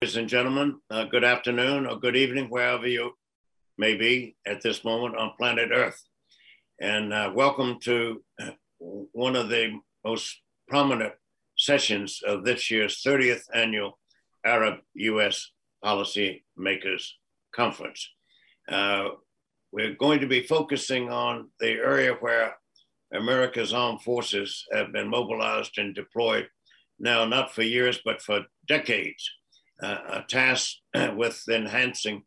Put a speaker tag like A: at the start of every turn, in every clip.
A: Ladies and gentlemen, uh, good afternoon or good evening, wherever you may be at this moment on planet Earth. And uh, welcome to uh, one of the most prominent sessions of this year's 30th annual Arab US Policy Makers Conference. Uh, we're going to be focusing on the area where America's armed forces have been mobilized and deployed now, not for years, but for decades uh, tasked with enhancing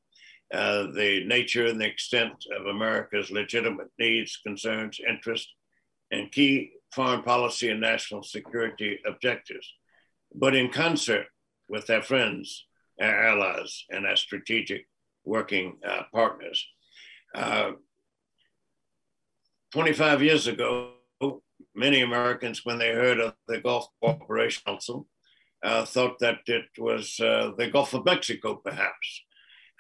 A: uh, the nature and the extent of America's legitimate needs, concerns, interests, and key foreign policy and national security objectives, but in concert with our friends, our allies, and our strategic working uh, partners. Uh, 25 years ago, many Americans, when they heard of the Gulf Cooperation Council, uh, thought that it was uh, the Gulf of Mexico, perhaps,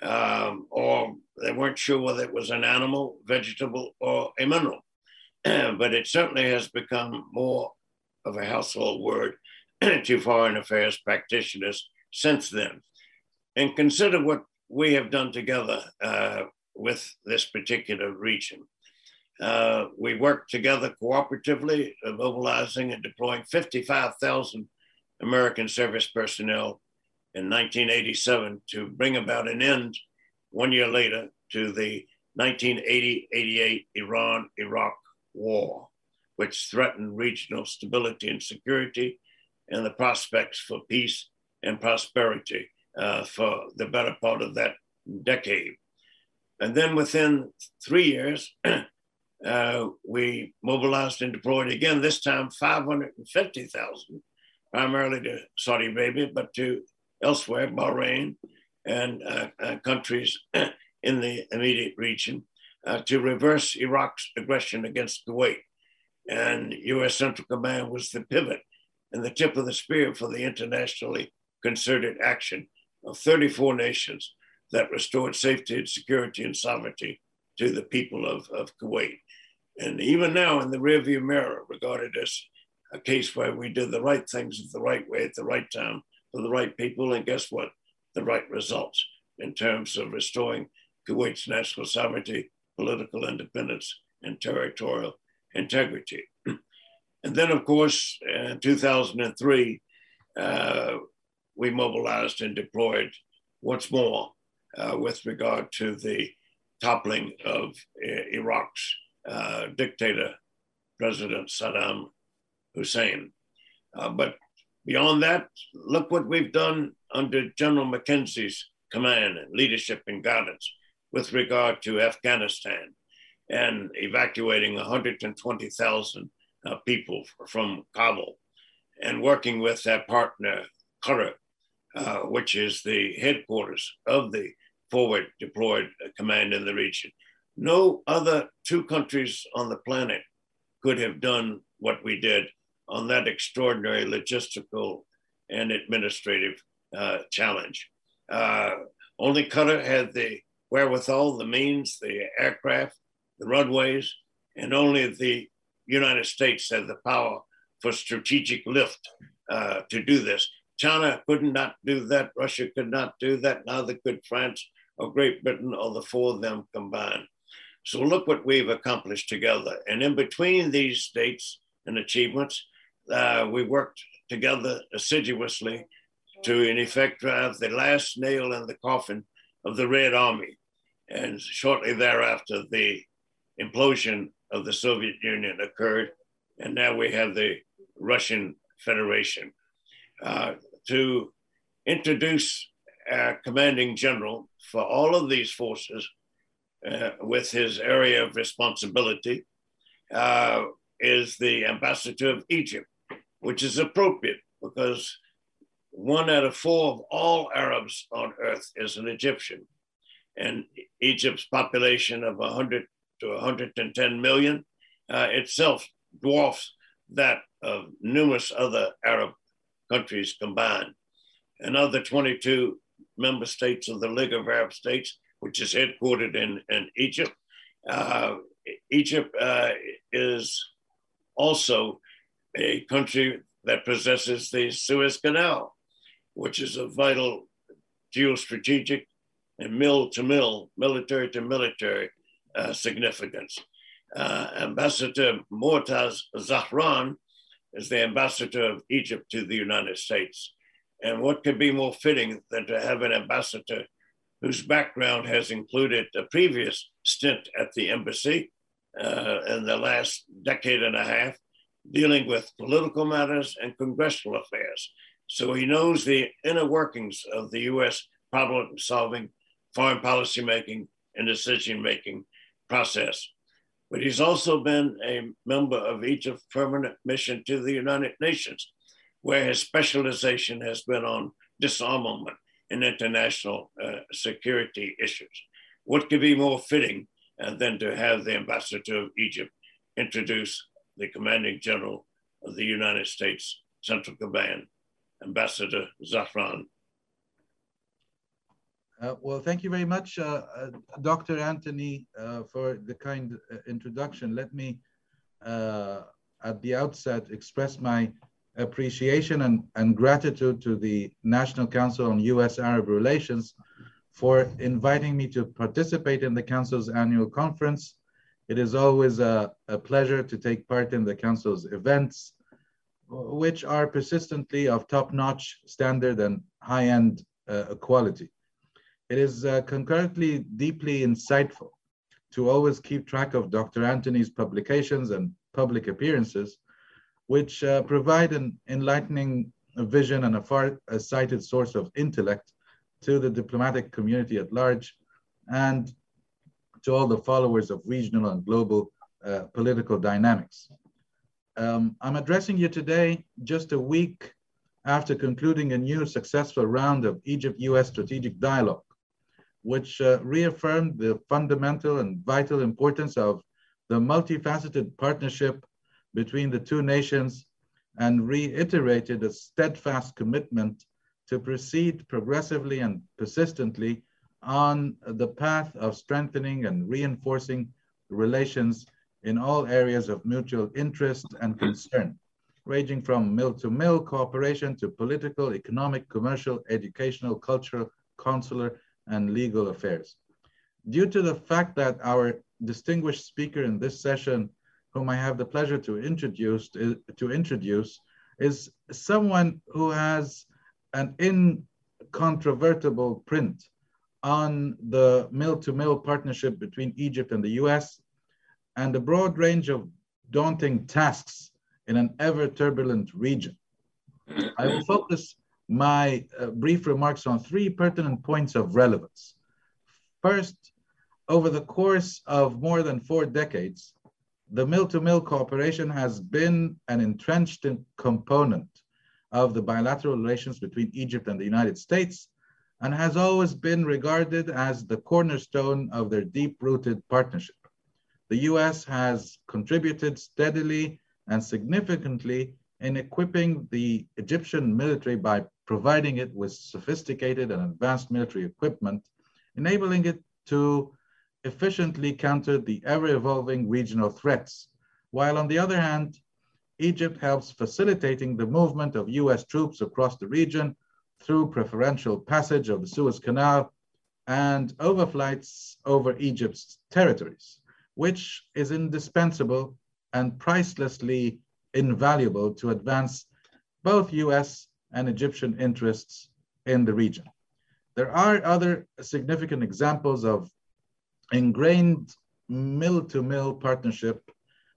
A: um, or they weren't sure whether it was an animal, vegetable, or a mineral. but it certainly has become more of a household word to foreign affairs practitioners since then. And consider what we have done together uh, with this particular region. Uh, we worked together cooperatively, mobilizing and deploying 55,000 American service personnel in 1987 to bring about an end one year later to the 1980 88 Iran Iraq war, which threatened regional stability and security and the prospects for peace and prosperity uh, for the better part of that decade. And then within three years, uh, we mobilized and deployed again, this time 550,000 primarily to Saudi Arabia, but to elsewhere, Bahrain and uh, uh, countries in the immediate region, uh, to reverse Iraq's aggression against Kuwait. And US Central Command was the pivot and the tip of the spear for the internationally concerted action of 34 nations that restored safety and security and sovereignty to the people of, of Kuwait. And even now, in the rearview mirror, regarded as a case where we did the right things the right way at the right time for the right people. And guess what? The right results in terms of restoring Kuwait's national sovereignty, political independence, and territorial integrity. and then, of course, in 2003, uh, we mobilized and deployed once more uh, with regard to the toppling of uh, Iraq's uh, dictator, President Saddam Hussein. Uh, but beyond that, look what we've done under General McKenzie's command and leadership and guidance with regard to Afghanistan and evacuating 120,000 uh, people from Kabul and working with that partner, Qatar, uh, which is the headquarters of the forward deployed command in the region. No other two countries on the planet could have done what we did on that extraordinary logistical and administrative uh, challenge. Uh, only Qatar had the wherewithal, the means, the aircraft, the runways, and only the United States had the power for strategic lift uh, to do this. China could not do that. Russia could not do that. Neither could France or Great Britain or the four of them combined. So look what we've accomplished together. And in between these states and achievements, uh, we worked together assiduously to, in effect, drive the last nail in the coffin of the Red Army. And shortly thereafter, the implosion of the Soviet Union occurred. And now we have the Russian Federation. Uh, to introduce our commanding general for all of these forces uh, with his area of responsibility uh, is the ambassador of Egypt, which is appropriate because one out of four of all Arabs on earth is an Egyptian. And Egypt's population of 100 to 110 million uh, itself dwarfs that of numerous other Arab countries combined. Another 22 member states of the League of Arab States, which is headquartered in, in Egypt. Uh, Egypt uh, is also a country that possesses the Suez Canal, which is a vital geostrategic and mill to mill, military to military uh, significance. Uh, ambassador Motaz Zahran is the ambassador of Egypt to the United States. And what could be more fitting than to have an ambassador whose background has included a previous stint at the embassy uh, in the last decade and a half, dealing with political matters and congressional affairs. So he knows the inner workings of the US problem solving, foreign policy making, and decision making process. But he's also been a member of Egypt's permanent mission to the United Nations, where his specialization has been on disarmament and international uh, security issues. What could be more fitting uh, than to have the ambassador of Egypt introduce the commanding general of the United States Central Command, Ambassador Zahran.
B: Uh, well, thank you very much, uh, uh, Dr. Anthony, uh, for the kind uh, introduction. Let me, uh, at the outset, express my appreciation and, and gratitude to the National Council on U.S.-Arab Relations for inviting me to participate in the Council's annual conference it is always a, a pleasure to take part in the Council's events, which are persistently of top-notch standard and high-end uh, quality. It is uh, concurrently deeply insightful to always keep track of Dr. Anthony's publications and public appearances, which uh, provide an enlightening vision and a far-sighted source of intellect to the diplomatic community at large, and to all the followers of regional and global uh, political dynamics. Um, I'm addressing you today just a week after concluding a new successful round of Egypt-US strategic dialogue, which uh, reaffirmed the fundamental and vital importance of the multifaceted partnership between the two nations and reiterated a steadfast commitment to proceed progressively and persistently on the path of strengthening and reinforcing relations in all areas of mutual interest and concern, ranging from mill-to-mill cooperation to political, economic, commercial, educational, cultural, consular, and legal affairs. Due to the fact that our distinguished speaker in this session, whom I have the pleasure to introduce, to introduce is someone who has an incontrovertible print on the mill-to-mill partnership between Egypt and the US and a broad range of daunting tasks in an ever turbulent region. I will focus my uh, brief remarks on three pertinent points of relevance. First, over the course of more than four decades, the mill-to-mill cooperation has been an entrenched component of the bilateral relations between Egypt and the United States and has always been regarded as the cornerstone of their deep-rooted partnership. The US has contributed steadily and significantly in equipping the Egyptian military by providing it with sophisticated and advanced military equipment, enabling it to efficiently counter the ever-evolving regional threats. While on the other hand, Egypt helps facilitating the movement of US troops across the region through preferential passage of the Suez Canal and overflights over Egypt's territories, which is indispensable and pricelessly invaluable to advance both US and Egyptian interests in the region. There are other significant examples of ingrained mill-to-mill partnership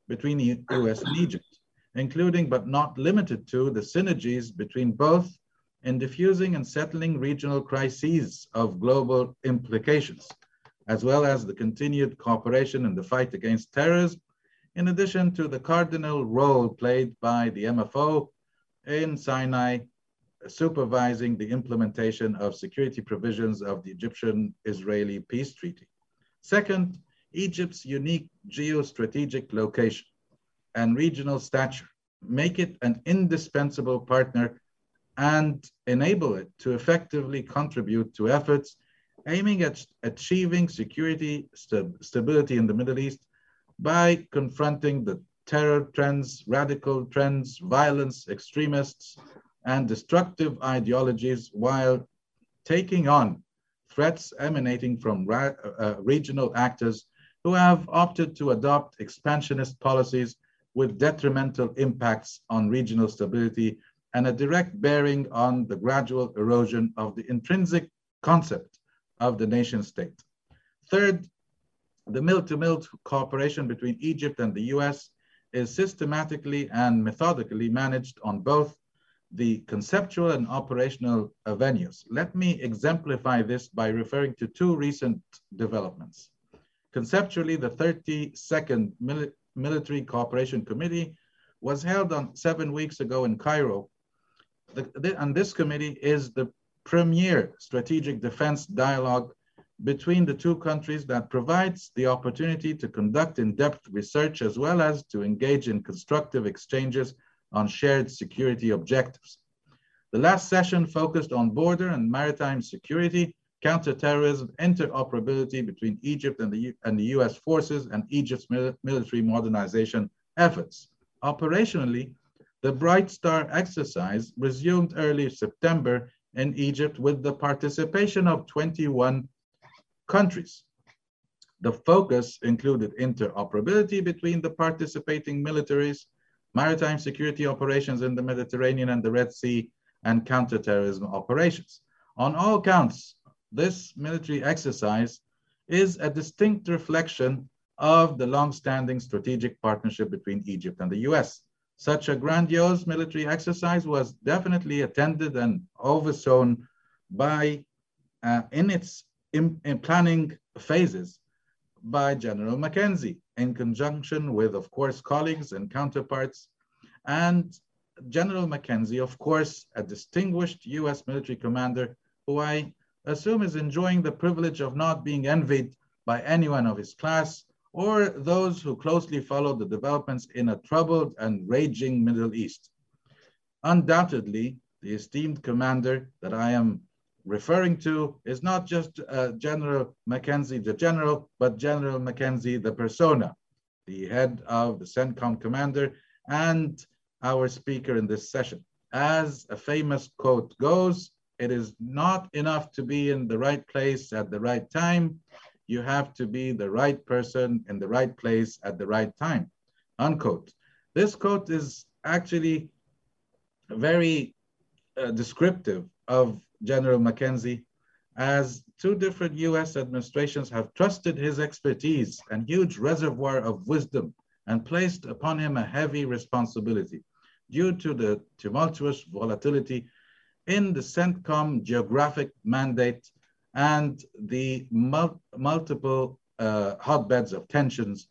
B: between the US and Egypt, including but not limited to the synergies between both in diffusing and settling regional crises of global implications, as well as the continued cooperation in the fight against terrorism, in addition to the cardinal role played by the MFO in Sinai supervising the implementation of security provisions of the Egyptian-Israeli peace treaty. Second, Egypt's unique geostrategic location and regional stature make it an indispensable partner and enable it to effectively contribute to efforts aiming at achieving security st stability in the Middle East by confronting the terror trends, radical trends, violence, extremists, and destructive ideologies while taking on threats emanating from uh, regional actors who have opted to adopt expansionist policies with detrimental impacts on regional stability and a direct bearing on the gradual erosion of the intrinsic concept of the nation state. Third, the mill-to-mill -mill cooperation between Egypt and the US is systematically and methodically managed on both the conceptual and operational venues. Let me exemplify this by referring to two recent developments. Conceptually, the 32nd Mil Military Cooperation Committee was held on seven weeks ago in Cairo. The, the, and this committee is the premier strategic defense dialogue between the two countries that provides the opportunity to conduct in-depth research as well as to engage in constructive exchanges on shared security objectives. The last session focused on border and maritime security, counterterrorism, interoperability between Egypt and the, and the US forces, and Egypt's mil military modernization efforts. Operationally, the Bright Star exercise resumed early September in Egypt with the participation of 21 countries. The focus included interoperability between the participating militaries, maritime security operations in the Mediterranean and the Red Sea, and counterterrorism operations. On all counts, this military exercise is a distinct reflection of the long-standing strategic partnership between Egypt and the US. Such a grandiose military exercise was definitely attended and overseen by, uh, in its in, in planning phases by General McKenzie in conjunction with, of course, colleagues and counterparts. And General McKenzie, of course, a distinguished US military commander who I assume is enjoying the privilege of not being envied by anyone of his class or those who closely follow the developments in a troubled and raging Middle East. Undoubtedly, the esteemed commander that I am referring to is not just uh, General McKenzie, the general, but General McKenzie, the persona, the head of the CENTCOM commander and our speaker in this session. As a famous quote goes, it is not enough to be in the right place at the right time. You have to be the right person in the right place at the right time, unquote. This quote is actually very uh, descriptive of General McKenzie, as two different US administrations have trusted his expertise and huge reservoir of wisdom and placed upon him a heavy responsibility due to the tumultuous volatility in the CENTCOM geographic mandate and the mul multiple uh, hotbeds of tensions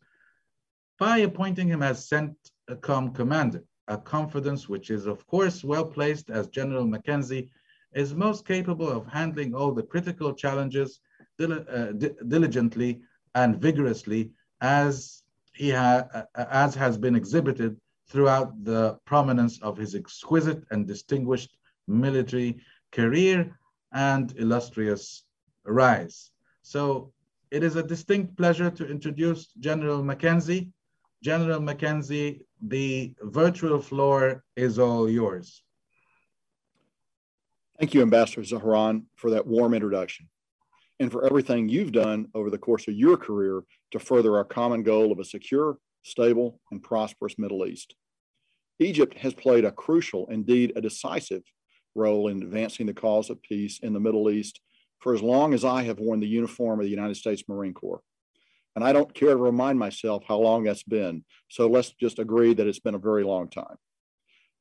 B: by appointing him as CENTCOM commander, a confidence which is of course well placed as General McKenzie is most capable of handling all the critical challenges dil uh, diligently and vigorously as he ha uh, as has been exhibited throughout the prominence of his exquisite and distinguished military career and illustrious rise. So it is a distinct pleasure to introduce General McKenzie. General McKenzie, the virtual floor is all yours.
C: Thank you, Ambassador Zahran, for that warm introduction and for everything you've done over the course of your career to further our common goal of a secure, stable, and prosperous Middle East. Egypt has played a crucial, indeed a decisive, role in advancing the cause of peace in the Middle East for as long as I have worn the uniform of the United States Marine Corps. And I don't care to remind myself how long that's been. So let's just agree that it's been a very long time.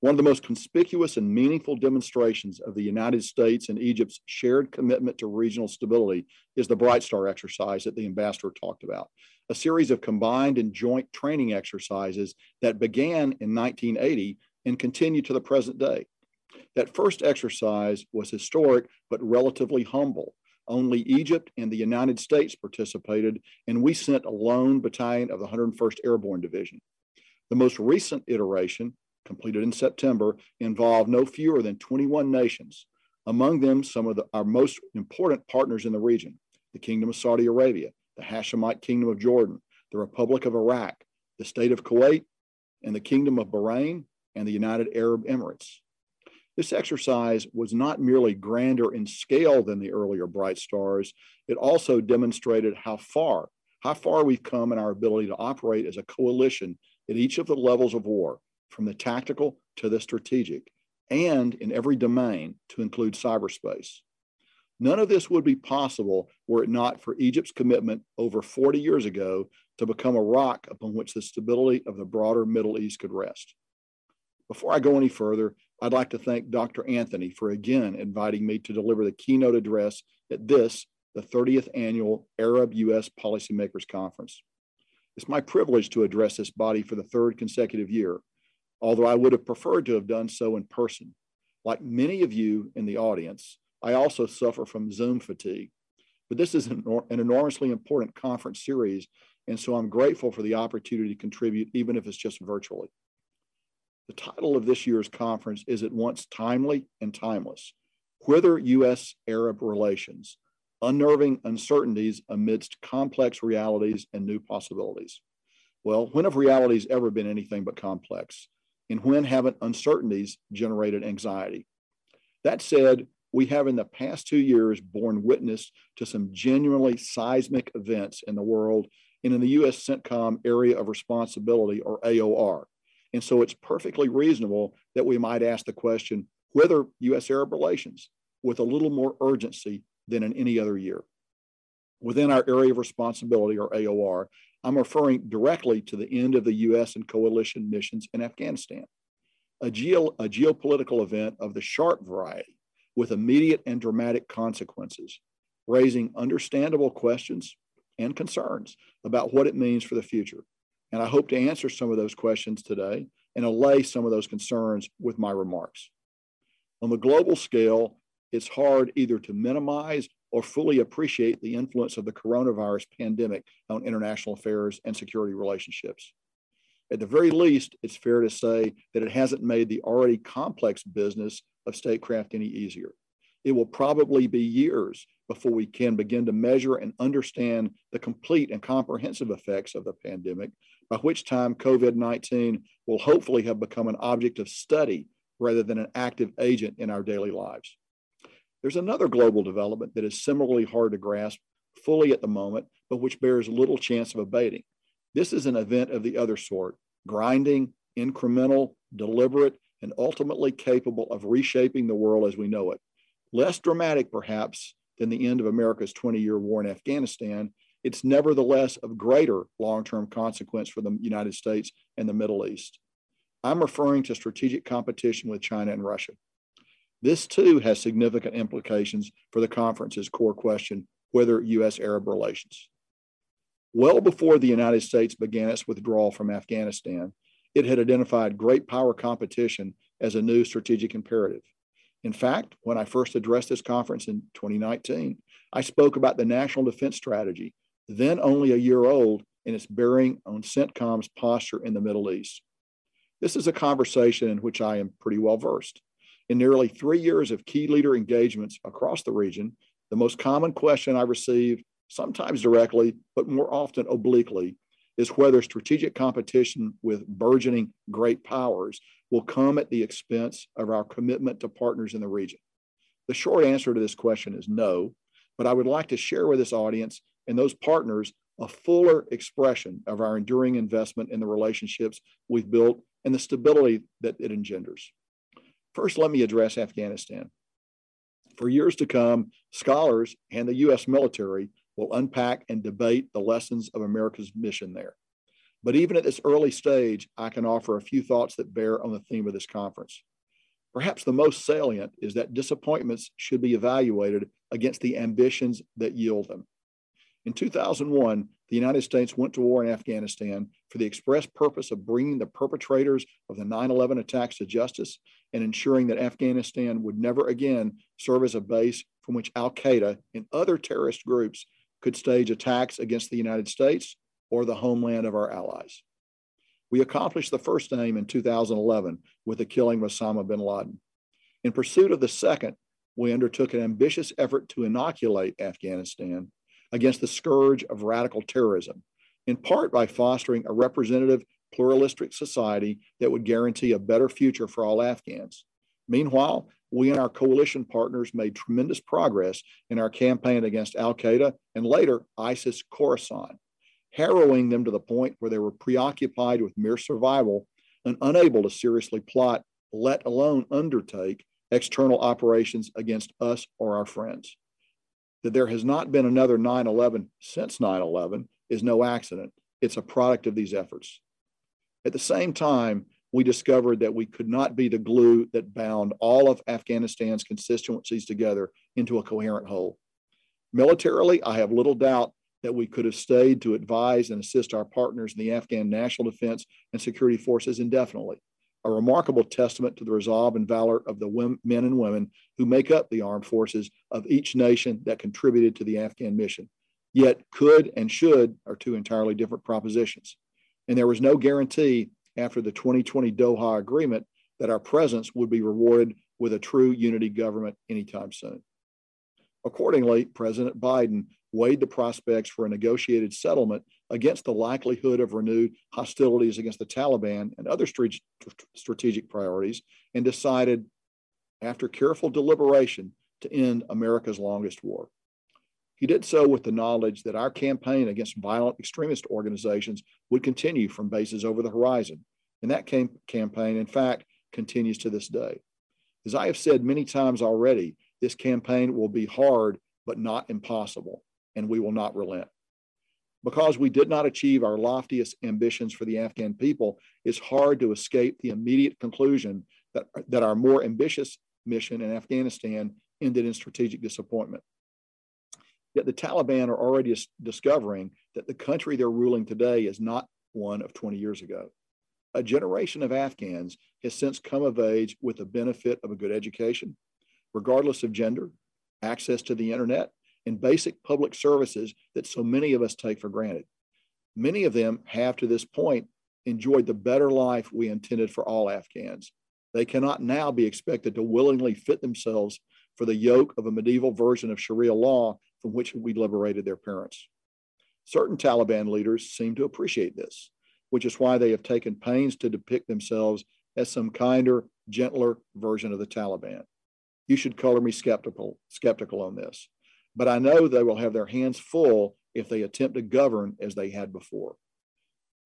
C: One of the most conspicuous and meaningful demonstrations of the United States and Egypt's shared commitment to regional stability is the Bright Star exercise that the ambassador talked about, a series of combined and joint training exercises that began in 1980 and continue to the present day. That first exercise was historic but relatively humble. Only Egypt and the United States participated, and we sent a lone battalion of the 101st Airborne Division. The most recent iteration completed in September, involved no fewer than 21 nations, among them some of the, our most important partners in the region the Kingdom of Saudi Arabia, the Hashemite Kingdom of Jordan, the Republic of Iraq, the State of Kuwait, and the Kingdom of Bahrain and the United Arab Emirates. This exercise was not merely grander in scale than the earlier Bright Stars, it also demonstrated how far, how far we've come in our ability to operate as a coalition at each of the levels of war, from the tactical to the strategic, and in every domain to include cyberspace. None of this would be possible were it not for Egypt's commitment over 40 years ago to become a rock upon which the stability of the broader Middle East could rest. Before I go any further, I'd like to thank Dr. Anthony for again inviting me to deliver the keynote address at this, the 30th annual Arab US Policymakers Conference. It's my privilege to address this body for the third consecutive year, although I would have preferred to have done so in person. Like many of you in the audience, I also suffer from Zoom fatigue. But this is an, enormously important conference series, and so I'm grateful for the opportunity to contribute, even if it's just virtually. The title of this year's conference is at once timely and timeless Whither U.S. Arab Relations Unnerving Uncertainties Amidst Complex Realities and New Possibilities. Well, when have realities ever been anything but complex? And when haven't uncertainties generated anxiety? That said, we have in the past two years borne witness to some genuinely seismic events in the world and in the US CENTCOM Area of Responsibility, or AOR. And so it's perfectly reasonable that we might ask the question whither US Arab relations with a little more urgency than in any other year. Within our area of responsibility, or AOR, I'm referring directly to the end of the US and coalition missions in Afghanistan, a, geo- a geopolitical event of the sharp variety with immediate and dramatic consequences, raising understandable questions and concerns about what it means for the future. And I hope to answer some of those questions today and allay some of those concerns with my remarks. On the global scale, it's hard either to minimize or fully appreciate the influence of the coronavirus pandemic on international affairs and security relationships. At the very least, it's fair to say that it hasn't made the already complex business of statecraft any easier. It will probably be years before we can begin to measure and understand the complete and comprehensive effects of the pandemic, by which time COVID 19 will hopefully have become an object of study rather than an active agent in our daily lives. There's another global development that is similarly hard to grasp fully at the moment, but which bears little chance of abating. This is an event of the other sort grinding, incremental, deliberate, and ultimately capable of reshaping the world as we know it. Less dramatic, perhaps, than the end of America's 20 year war in Afghanistan, it's nevertheless of greater long term consequence for the United States and the Middle East. I'm referring to strategic competition with China and Russia. This too has significant implications for the conference's core question whither U.S. Arab relations. Well before the United States began its withdrawal from Afghanistan, it had identified great power competition as a new strategic imperative. In fact, when I first addressed this conference in 2019, I spoke about the National Defense Strategy, then only a year old, and its bearing on CENTCOM's posture in the Middle East. This is a conversation in which I am pretty well versed. In nearly three years of key leader engagements across the region, the most common question I receive, sometimes directly, but more often obliquely, is whether strategic competition with burgeoning great powers will come at the expense of our commitment to partners in the region. The short answer to this question is no, but I would like to share with this audience and those partners a fuller expression of our enduring investment in the relationships we've built and the stability that it engenders. First, let me address Afghanistan. For years to come, scholars and the US military will unpack and debate the lessons of America's mission there. But even at this early stage, I can offer a few thoughts that bear on the theme of this conference. Perhaps the most salient is that disappointments should be evaluated against the ambitions that yield them. In 2001, the United States went to war in Afghanistan for the express purpose of bringing the perpetrators of the 9 11 attacks to justice and ensuring that Afghanistan would never again serve as a base from which Al Qaeda and other terrorist groups could stage attacks against the United States or the homeland of our allies. We accomplished the first aim in 2011 with the killing of Osama bin Laden. In pursuit of the second, we undertook an ambitious effort to inoculate Afghanistan against the scourge of radical terrorism, in part by fostering a representative, pluralistic society that would guarantee a better future for all Afghans. Meanwhile, we and our coalition partners made tremendous progress in our campaign against Al Qaeda and later ISIS Khorasan, harrowing them to the point where they were preoccupied with mere survival and unable to seriously plot, let alone undertake, external operations against us or our friends. That there has not been another 9 11 since 9 11 is no accident. It's a product of these efforts. At the same time, we discovered that we could not be the glue that bound all of Afghanistan's constituencies together into a coherent whole. Militarily, I have little doubt that we could have stayed to advise and assist our partners in the Afghan national defense and security forces indefinitely. A remarkable testament to the resolve and valor of the women, men and women who make up the armed forces of each nation that contributed to the Afghan mission. Yet, could and should are two entirely different propositions. And there was no guarantee after the 2020 Doha Agreement that our presence would be rewarded with a true unity government anytime soon. Accordingly, President Biden weighed the prospects for a negotiated settlement against the likelihood of renewed hostilities against the Taliban and other strategic priorities and decided, after careful deliberation, to end America's longest war. He did so with the knowledge that our campaign against violent extremist organizations would continue from bases over the horizon. And that cam- campaign, in fact, continues to this day. As I have said many times already, this campaign will be hard, but not impossible and we will not relent. Because we did not achieve our loftiest ambitions for the Afghan people, it's hard to escape the immediate conclusion that, that our more ambitious mission in Afghanistan ended in strategic disappointment. Yet the Taliban are already discovering that the country they're ruling today is not one of 20 years ago. A generation of Afghans has since come of age with the benefit of a good education, regardless of gender, access to the internet, and basic public services that so many of us take for granted. Many of them have to this point enjoyed the better life we intended for all Afghans. They cannot now be expected to willingly fit themselves for the yoke of a medieval version of Sharia law from which we liberated their parents. Certain Taliban leaders seem to appreciate this, which is why they have taken pains to depict themselves as some kinder, gentler version of the Taliban. You should color me skeptical, skeptical on this but I know they will have their hands full if they attempt to govern as they had before.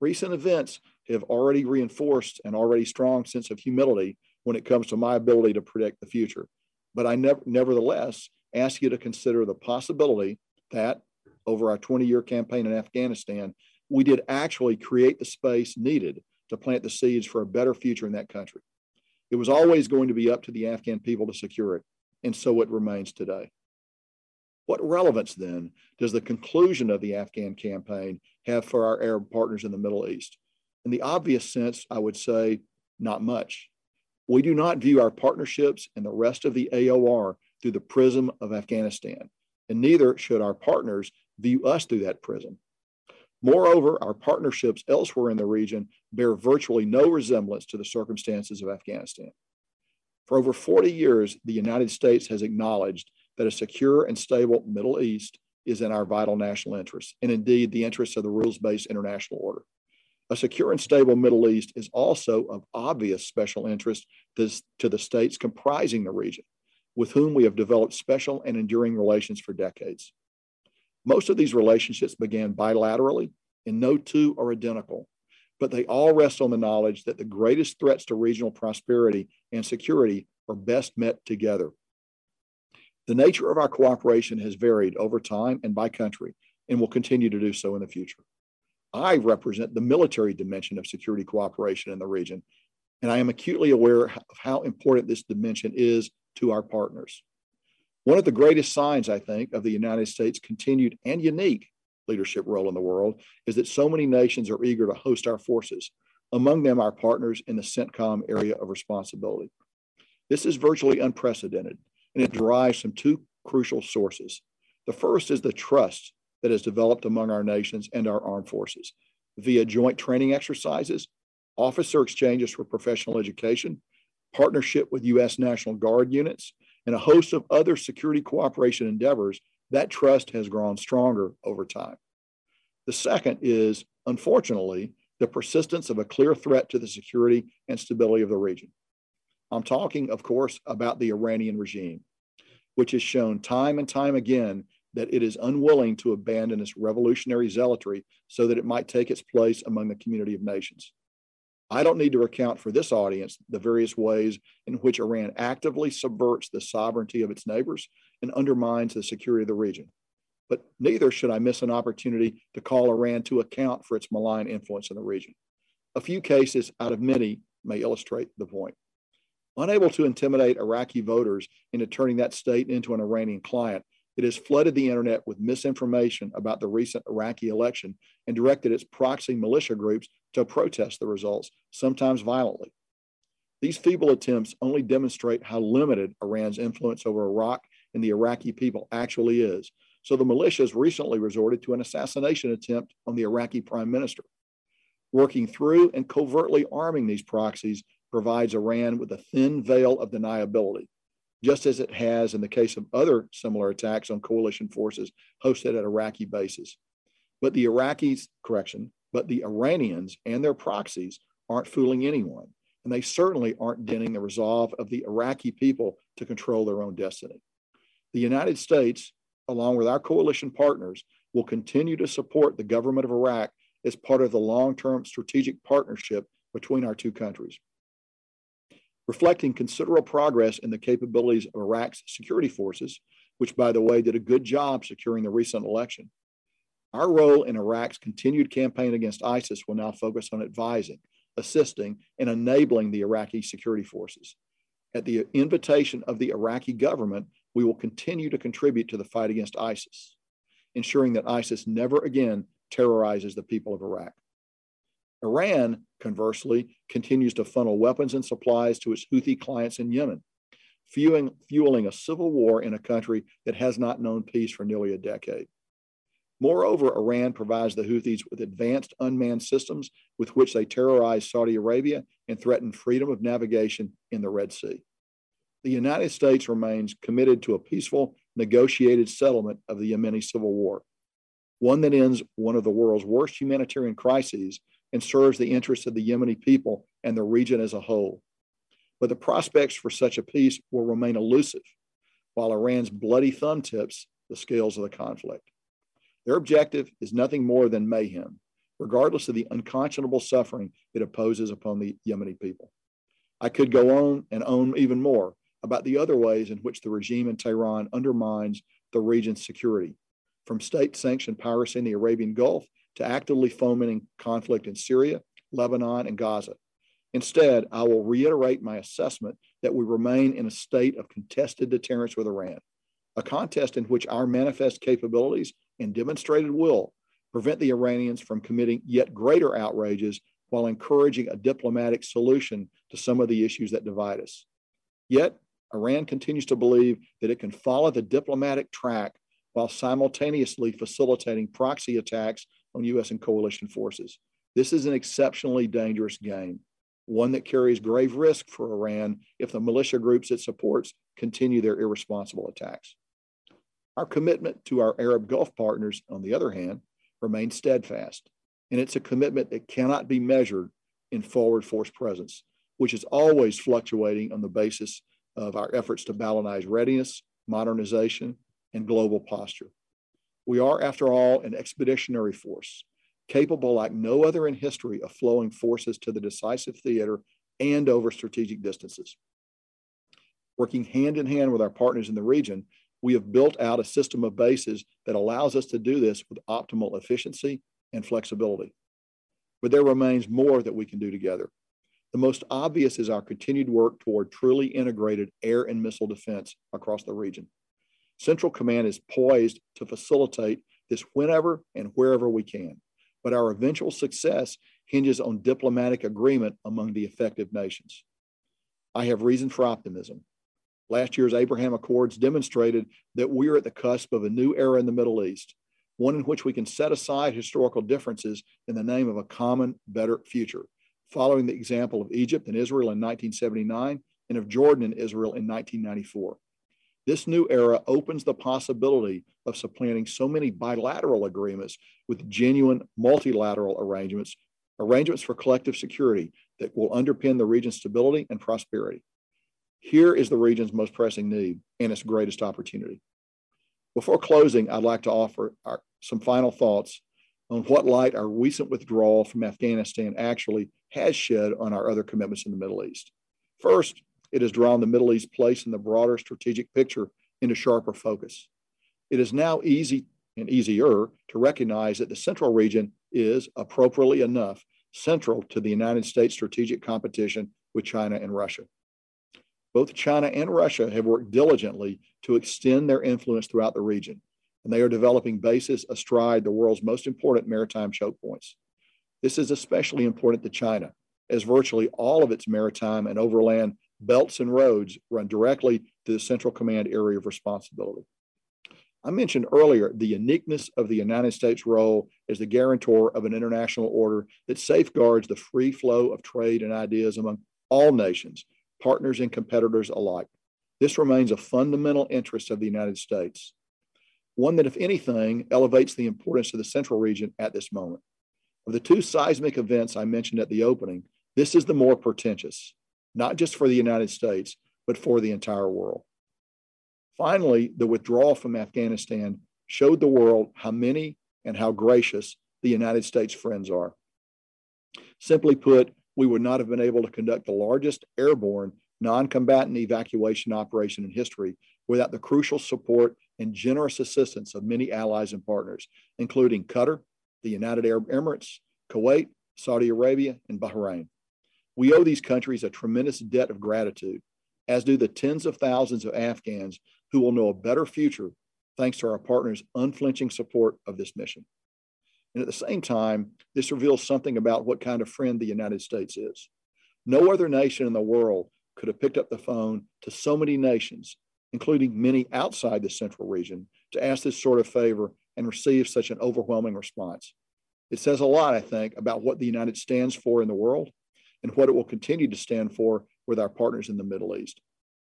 C: Recent events have already reinforced an already strong sense of humility when it comes to my ability to predict the future. But I never, nevertheless ask you to consider the possibility that over our 20 year campaign in Afghanistan, we did actually create the space needed to plant the seeds for a better future in that country. It was always going to be up to the Afghan people to secure it, and so it remains today. What relevance then does the conclusion of the Afghan campaign have for our Arab partners in the Middle East? In the obvious sense, I would say not much. We do not view our partnerships and the rest of the AOR through the prism of Afghanistan, and neither should our partners view us through that prism. Moreover, our partnerships elsewhere in the region bear virtually no resemblance to the circumstances of Afghanistan. For over 40 years, the United States has acknowledged that a secure and stable Middle East is in our vital national interest, and indeed the interests of the rules based international order. A secure and stable Middle East is also of obvious special interest to, to the states comprising the region, with whom we have developed special and enduring relations for decades. Most of these relationships began bilaterally, and no two are identical, but they all rest on the knowledge that the greatest threats to regional prosperity and security are best met together the nature of our cooperation has varied over time and by country and will continue to do so in the future. I represent the military dimension of security cooperation in the region, and I am acutely aware of how important this dimension is to our partners. One of the greatest signs, I think, of the United States' continued and unique leadership role in the world is that so many nations are eager to host our forces, among them our partners in the CENTCOM area of responsibility. This is virtually unprecedented and it derives from two crucial sources. The first is the trust that has developed among our nations and our armed forces via joint training exercises, officer exchanges for professional education, partnership with U.S. National Guard units, and a host of other security cooperation endeavors. That trust has grown stronger over time. The second is, unfortunately, the persistence of a clear threat to the security and stability of the region. I'm talking, of course, about the Iranian regime, which has shown time and time again that it is unwilling to abandon its revolutionary zealotry so that it might take its place among the community of nations. I don't need to recount for this audience the various ways in which Iran actively subverts the sovereignty of its neighbors and undermines the security of the region. But neither should I miss an opportunity to call Iran to account for its malign influence in the region. A few cases out of many may illustrate the point. Unable to intimidate Iraqi voters into turning that state into an Iranian client, it has flooded the internet with misinformation about the recent Iraqi election and directed its proxy militia groups to protest the results, sometimes violently. These feeble attempts only demonstrate how limited Iran's influence over Iraq and the Iraqi people actually is. So the militias recently resorted to an assassination attempt on the Iraqi prime minister. Working through and covertly arming these proxies provides Iran with a thin veil of deniability, just as it has in the case of other similar attacks on coalition forces hosted at Iraqi bases. But the Iraqis, correction, but the Iranians and their proxies aren't fooling anyone, and they certainly aren't denting the resolve of the Iraqi people to control their own destiny. The United States, along with our coalition partners, will continue to support the government of Iraq as part of the long term strategic partnership between our two countries. Reflecting considerable progress in the capabilities of Iraq's security forces, which, by the way, did a good job securing the recent election, our role in Iraq's continued campaign against ISIS will now focus on advising, assisting, and enabling the Iraqi security forces. At the invitation of the Iraqi government, we will continue to contribute to the fight against ISIS, ensuring that ISIS never again terrorizes the people of Iraq. Iran, conversely, continues to funnel weapons and supplies to its Houthi clients in Yemen, fueling, fueling a civil war in a country that has not known peace for nearly a decade. Moreover, Iran provides the Houthis with advanced unmanned systems with which they terrorize Saudi Arabia and threaten freedom of navigation in the Red Sea. The United States remains committed to a peaceful, negotiated settlement of the Yemeni civil war, one that ends one of the world's worst humanitarian crises and serves the interests of the Yemeni people and the region as a whole. But the prospects for such a peace will remain elusive, while Iran's bloody thumb tips the scales of the conflict. Their objective is nothing more than mayhem, regardless of the unconscionable suffering it imposes upon the Yemeni people. I could go on and on even more about the other ways in which the regime in Tehran undermines the region's security, from state sanctioned piracy in the Arabian Gulf to actively fomenting conflict in Syria, Lebanon, and Gaza. Instead, I will reiterate my assessment that we remain in a state of contested deterrence with Iran, a contest in which our manifest capabilities and demonstrated will prevent the Iranians from committing yet greater outrages while encouraging a diplomatic solution to some of the issues that divide us. Yet, Iran continues to believe that it can follow the diplomatic track while simultaneously facilitating proxy attacks on U.S. and coalition forces. This is an exceptionally dangerous game, one that carries grave risk for Iran if the militia groups it supports continue their irresponsible attacks. Our commitment to our Arab Gulf partners, on the other hand, remains steadfast, and it's a commitment that cannot be measured in forward force presence, which is always fluctuating on the basis of our efforts to balance readiness, modernization, and global posture. We are, after all, an expeditionary force, capable like no other in history of flowing forces to the decisive theater and over strategic distances. Working hand in hand with our partners in the region, we have built out a system of bases that allows us to do this with optimal efficiency and flexibility. But there remains more that we can do together. The most obvious is our continued work toward truly integrated air and missile defense across the region. Central Command is poised to facilitate this whenever and wherever we can, but our eventual success hinges on diplomatic agreement among the affected nations. I have reason for optimism. Last year's Abraham Accords demonstrated that we are at the cusp of a new era in the Middle East, one in which we can set aside historical differences in the name of a common, better future, following the example of Egypt and Israel in 1979 and of Jordan and Israel in 1994. This new era opens the possibility of supplanting so many bilateral agreements with genuine multilateral arrangements, arrangements for collective security that will underpin the region's stability and prosperity. Here is the region's most pressing need and its greatest opportunity. Before closing, I'd like to offer our, some final thoughts on what light our recent withdrawal from Afghanistan actually has shed on our other commitments in the Middle East. First, it has drawn the Middle East place in the broader strategic picture into sharper focus. It is now easy and easier to recognize that the central region is, appropriately enough, central to the United States strategic competition with China and Russia. Both China and Russia have worked diligently to extend their influence throughout the region, and they are developing bases astride the world's most important maritime choke points. This is especially important to China, as virtually all of its maritime and overland belts and roads run directly to the Central Command area of responsibility. I mentioned earlier the uniqueness of the United States' role as the guarantor of an international order that safeguards the free flow of trade and ideas among all nations, partners and competitors alike. This remains a fundamental interest of the United States, one that, if anything, elevates the importance of the Central region at this moment. Of the two seismic events I mentioned at the opening, this is the more portentous, not just for the United States, but for the entire world. Finally, the withdrawal from Afghanistan showed the world how many and how gracious the United States friends are. Simply put, we would not have been able to conduct the largest airborne non combatant evacuation operation in history without the crucial support and generous assistance of many allies and partners, including Qatar, the United Arab Emirates, Kuwait, Saudi Arabia, and Bahrain. We owe these countries a tremendous debt of gratitude, as do the tens of thousands of Afghans who will know a better future thanks to our partners' unflinching support of this mission. And at the same time, this reveals something about what kind of friend the United States is. No other nation in the world could have picked up the phone to so many nations, including many outside the central region, to ask this sort of favor and receive such an overwhelming response. It says a lot, I think, about what the United States stands for in the world and what it will continue to stand for with our partners in the Middle East.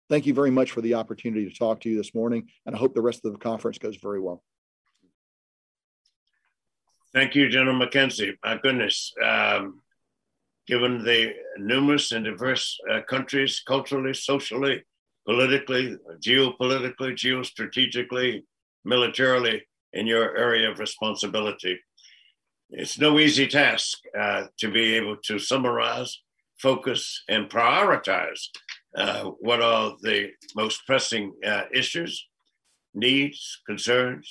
C: Thank you very much for the opportunity to talk to you this morning, and I hope the rest of the conference goes very well.
A: Thank you, General McKenzie. My goodness, um, given the numerous and diverse uh, countries, culturally, socially, politically, geopolitically, geostrategically, militarily, in your area of responsibility. It's no easy task uh, to be able to summarize, focus, and prioritize uh, what are the most pressing uh, issues, needs, concerns,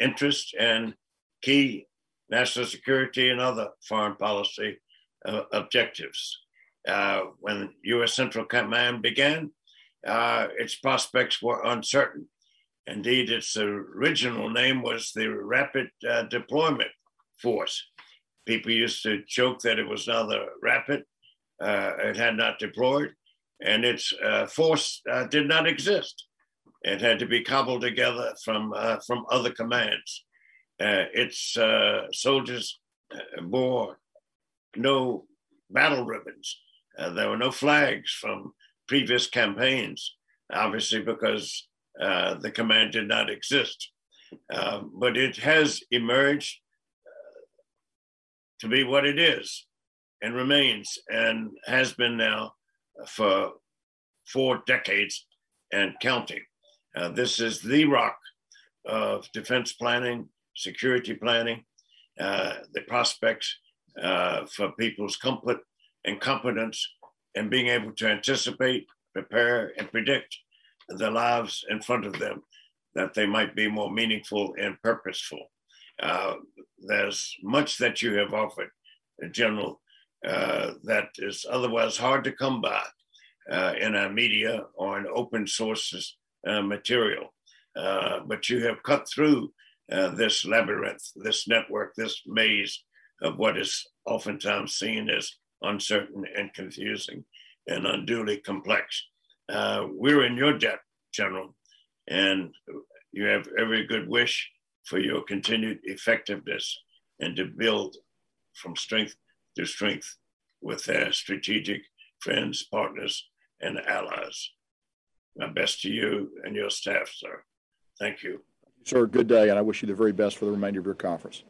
A: interests, and key national security and other foreign policy uh, objectives. Uh, when U.S. Central Command began, uh, its prospects were uncertain. Indeed, its original name was the Rapid uh, Deployment Force. People used to joke that it was neither rapid, it had not deployed, and its uh, force uh, did not exist. It had to be cobbled together from uh, from other commands. Uh, its uh, soldiers uh, bore no battle ribbons. there were no flags from previous campaigns, obviously because the command did not exist. but it has emerged to be what it is and remains and has been now for four decades and counting. Uh, this is the rock of defense planning, security planning, uh, the prospects uh, for people's comfort and competence, and being able to anticipate, prepare, and predict the lives in front of them that they might be more meaningful and purposeful. Uh, there's much that you have offered, General, uh, that is otherwise hard to come by uh, in our media or in open sources uh, material. Uh, but you have cut through uh, this labyrinth, this network, this maze of what is oftentimes seen as uncertain and confusing and unduly complex. Uh, we're in your debt, General, and you have every good wish for your continued effectiveness and to build from strength to strength with their strategic friends, partners, and allies. My best to you and your staff, sir. Thank you.
C: Sir, good day, and I wish you the very best for the remainder of your conference.